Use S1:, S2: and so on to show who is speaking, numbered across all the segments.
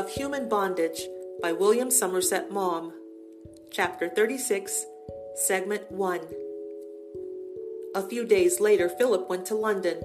S1: of Human Bondage by William Somerset Maugham. Chapter 36, Segment 1. A few days later, Philip went to London.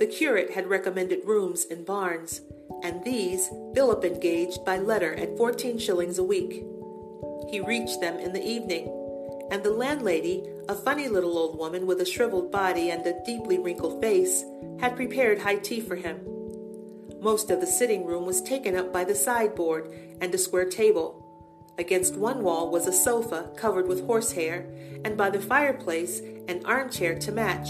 S1: The curate had recommended rooms in Barnes, and these Philip engaged by letter at 14 shillings a week. He reached them in the evening, and the landlady, a funny little old woman with a shriveled body and a deeply wrinkled face, had prepared high tea for him. Most of the sitting room was taken up by the sideboard and a square table. Against one wall was a sofa covered with horsehair, and by the fireplace an armchair to match.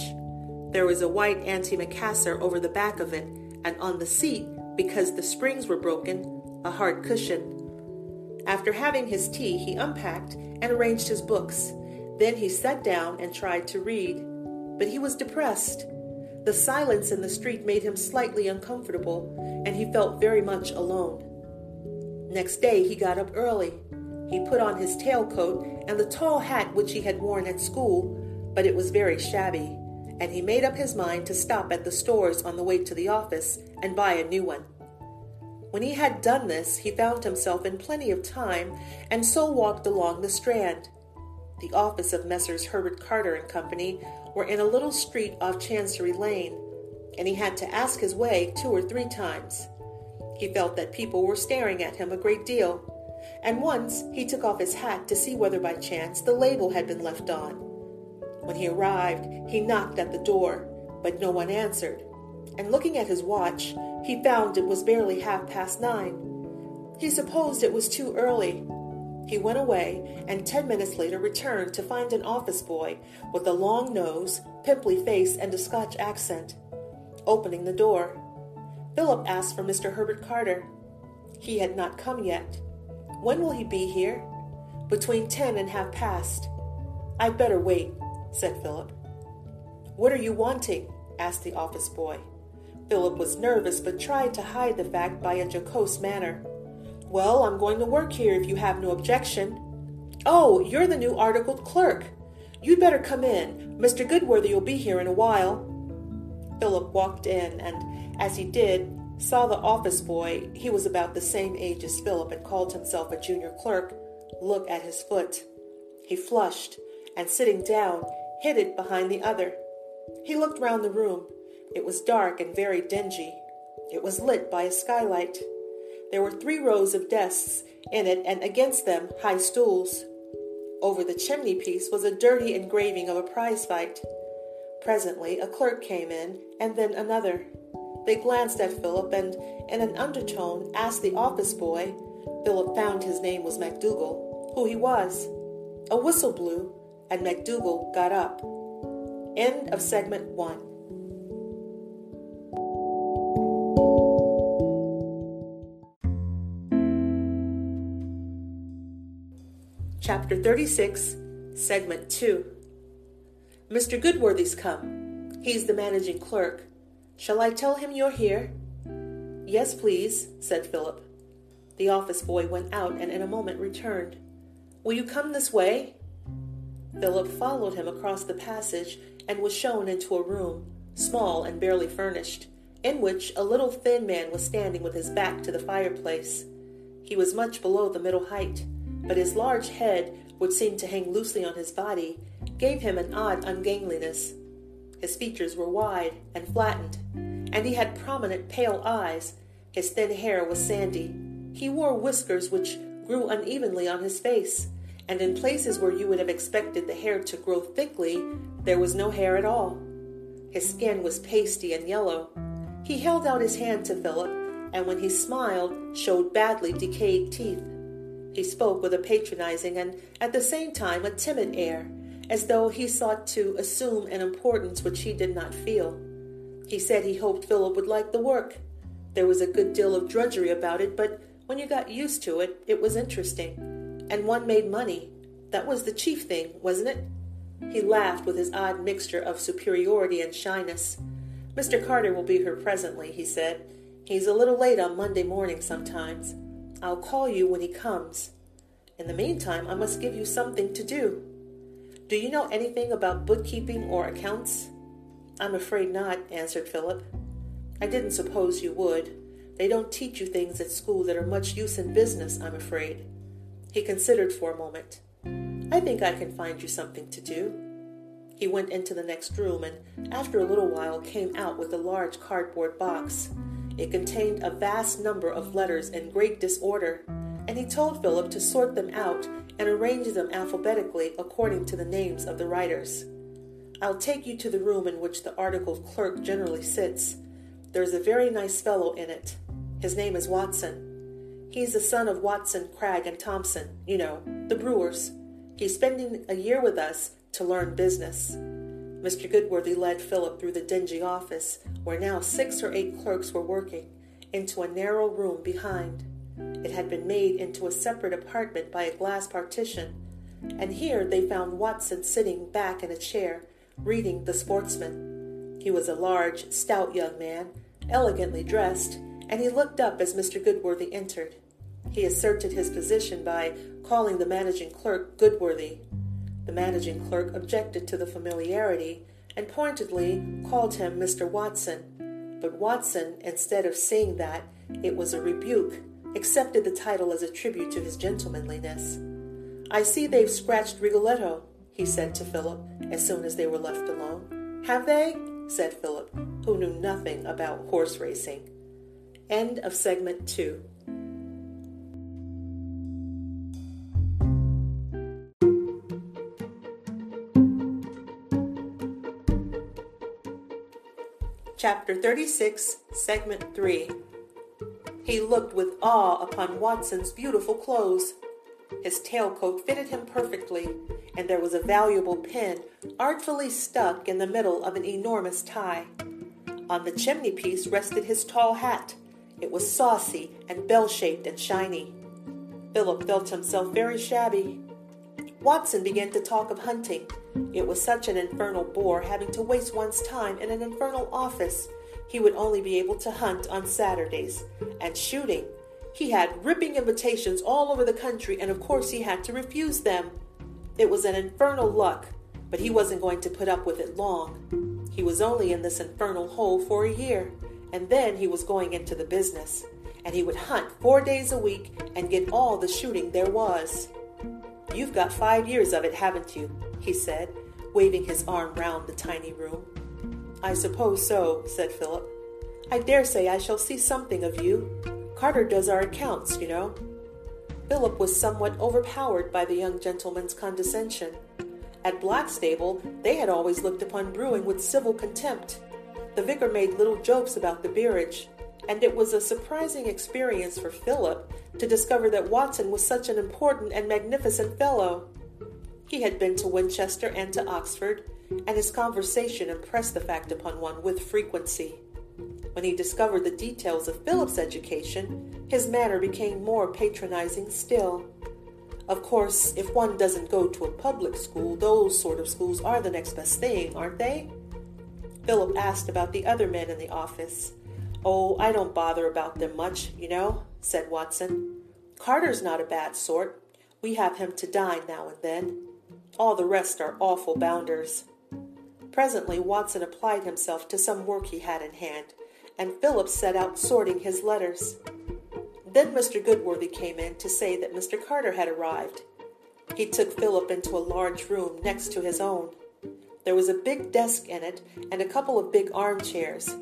S1: There was a white antimacassar over the back of it, and on the seat, because the springs were broken, a hard cushion. After having his tea, he unpacked and arranged his books. Then he sat down and tried to read. But he was depressed. The silence in the street made him slightly uncomfortable, and he felt very much alone. Next day he got up early. He put on his tailcoat and the tall hat which he had worn at school, but it was very shabby, and he made up his mind to stop at the stores on the way to the office and buy a new one. When he had done this, he found himself in plenty of time, and so walked along the Strand. The office of Messrs. Herbert Carter and Company were in a little street off Chancery Lane, and he had to ask his way two or three times. He felt that people were staring at him a great deal, and once he took off his hat to see whether by chance the label had been left on. When he arrived, he knocked at the door, but no one answered, and looking at his watch, he found it was barely half past nine. He supposed it was too early, he went away and ten minutes later returned to find an office boy with a long nose, pimply face, and a Scotch accent. Opening the door, Philip asked for Mr. Herbert Carter. He had not come yet. When will he be here? Between ten and half past. I'd better wait, said Philip. What are you wanting? asked the office boy. Philip was nervous but tried to hide the fact by a jocose manner. Well, I'm going to work here if you have no objection. Oh, you're the new articled clerk. You'd better come in. Mr. Goodworthy will be here in a while. Philip walked in, and as he did, saw the office boy, he was about the same age as Philip and called himself a junior clerk, look at his foot. He flushed, and sitting down, hid it behind the other. He looked round the room. It was dark and very dingy. It was lit by a skylight. There were three rows of desks in it, and against them high stools. Over the chimney piece was a dirty engraving of a prize fight. Presently, a clerk came in, and then another. They glanced at Philip and, in an undertone, asked the office boy Philip found his name was MacDougall who he was. A whistle blew, and MacDougall got up. End of segment one. Chapter 36, Segment 2. Mr. Goodworthy's come. He's the managing clerk. Shall I tell him you're here? Yes, please, said Philip. The office boy went out and in a moment returned. Will you come this way? Philip followed him across the passage and was shown into a room, small and barely furnished, in which a little thin man was standing with his back to the fireplace. He was much below the middle height but his large head, which seemed to hang loosely on his body, gave him an odd ungainliness. His features were wide and flattened, and he had prominent pale eyes. His thin hair was sandy. He wore whiskers which grew unevenly on his face, and in places where you would have expected the hair to grow thickly, there was no hair at all. His skin was pasty and yellow. He held out his hand to Philip, and when he smiled, showed badly decayed teeth. He spoke with a patronizing and at the same time a timid air, as though he sought to assume an importance which he did not feel. He said he hoped Philip would like the work. There was a good deal of drudgery about it, but when you got used to it, it was interesting. And one made money. That was the chief thing, wasn't it? He laughed with his odd mixture of superiority and shyness. Mr. Carter will be here presently, he said. He's a little late on Monday morning sometimes. I'll call you when he comes. In the meantime, I must give you something to do. Do you know anything about bookkeeping or accounts? I'm afraid not, answered Philip. I didn't suppose you would, They don't teach you things at school that are much use in business, I'm afraid. He considered for a moment. I think I can find you something to do. He went into the next room and, after a little while, came out with a large cardboard box. It contained a vast number of letters in great disorder, and he told Philip to sort them out and arrange them alphabetically according to the names of the writers. I'll take you to the room in which the articled clerk generally sits. There's a very nice fellow in it. His name is Watson. He's the son of Watson, Cragg, and Thompson, you know, the brewers. He's spending a year with us to learn business. Mr. Goodworthy led Philip through the dingy office, where now six or eight clerks were working, into a narrow room behind. It had been made into a separate apartment by a glass partition, and here they found Watson sitting back in a chair, reading The Sportsman. He was a large, stout young man, elegantly dressed, and he looked up as Mr. Goodworthy entered. He asserted his position by calling the managing clerk Goodworthy. The managing clerk objected to the familiarity and pointedly called him Mr. Watson. But Watson, instead of seeing that it was a rebuke, accepted the title as a tribute to his gentlemanliness. I see they've scratched Rigoletto, he said to Philip as soon as they were left alone. Have they? said Philip, who knew nothing about horse racing. End of segment two. Chapter 36, Segment 3. He looked with awe upon Watson's beautiful clothes. His tailcoat fitted him perfectly, and there was a valuable pin artfully stuck in the middle of an enormous tie. On the chimney piece rested his tall hat. It was saucy and bell shaped and shiny. Philip felt himself very shabby. Watson began to talk of hunting. It was such an infernal bore having to waste one's time in an infernal office. He would only be able to hunt on Saturdays. And shooting. He had ripping invitations all over the country, and of course he had to refuse them. It was an infernal luck, but he wasn't going to put up with it long. He was only in this infernal hole for a year, and then he was going into the business. And he would hunt four days a week and get all the shooting there was. You've got five years of it, haven't you? he said, waving his arm round the tiny room. I suppose so, said Philip. I dare say I shall see something of you. Carter does our accounts, you know. Philip was somewhat overpowered by the young gentleman's condescension. At Blackstable, they had always looked upon brewing with civil contempt. The vicar made little jokes about the beerage, and it was a surprising experience for Philip to discover that Watson was such an important and magnificent fellow. He had been to Winchester and to Oxford, and his conversation impressed the fact upon one with frequency. When he discovered the details of Philip's education, his manner became more patronizing still. Of course, if one doesn't go to a public school, those sort of schools are the next best thing, aren't they? Philip asked about the other men in the office. Oh, I don't bother about them much, you know, said Watson. Carter's not a bad sort. We have him to dine now and then. All the rest are awful bounders. Presently, Watson applied himself to some work he had in hand, and Philip set out sorting his letters. Then Mr. Goodworthy came in to say that Mr. Carter had arrived. He took Philip into a large room next to his own. There was a big desk in it and a couple of big armchairs.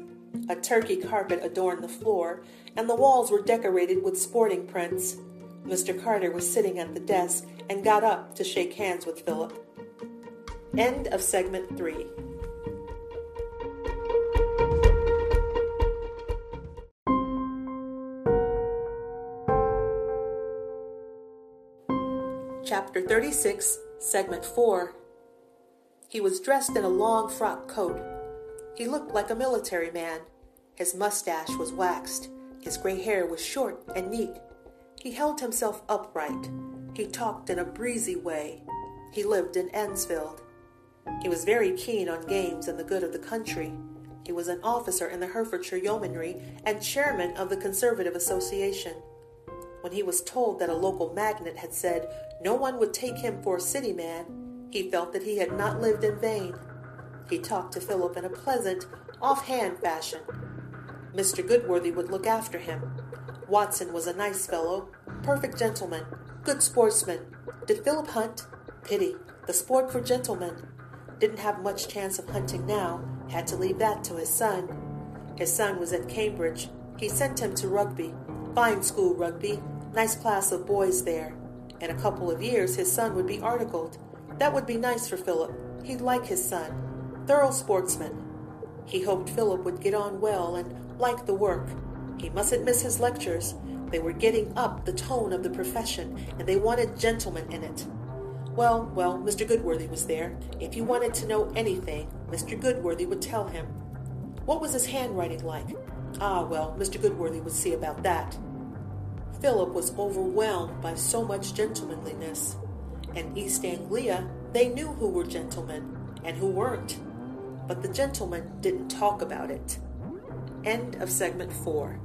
S1: A turkey carpet adorned the floor, and the walls were decorated with sporting prints. Mr. Carter was sitting at the desk and got up to shake hands with Philip. End of segment 3. Chapter 36, Segment 4. He was dressed in a long frock coat. He looked like a military man. His mustache was waxed. His gray hair was short and neat. He held himself upright. He talked in a breezy way. He lived in Enfield. He was very keen on games and the good of the country. He was an officer in the Herefordshire Yeomanry and chairman of the Conservative Association. When he was told that a local magnate had said no one would take him for a city man, he felt that he had not lived in vain. He talked to Philip in a pleasant, offhand fashion. Mr. Goodworthy would look after him. Watson was a nice fellow, perfect gentleman, good sportsman. Did Philip hunt? Pity, the sport for gentlemen. Didn't have much chance of hunting now, had to leave that to his son. His son was at Cambridge. He sent him to rugby. Fine school rugby, nice class of boys there. In a couple of years, his son would be articled. That would be nice for Philip. He'd like his son. Thorough sportsman. He hoped Philip would get on well and like the work. He mustn't miss his lectures. They were getting up the tone of the profession, and they wanted gentlemen in it. Well, well, Mr. Goodworthy was there. If he wanted to know anything, Mr. Goodworthy would tell him. What was his handwriting like? Ah, well, Mr. Goodworthy would see about that. Philip was overwhelmed by so much gentlemanliness. In East Anglia, they knew who were gentlemen and who weren't. But the gentleman didn't talk about it. End of segment four.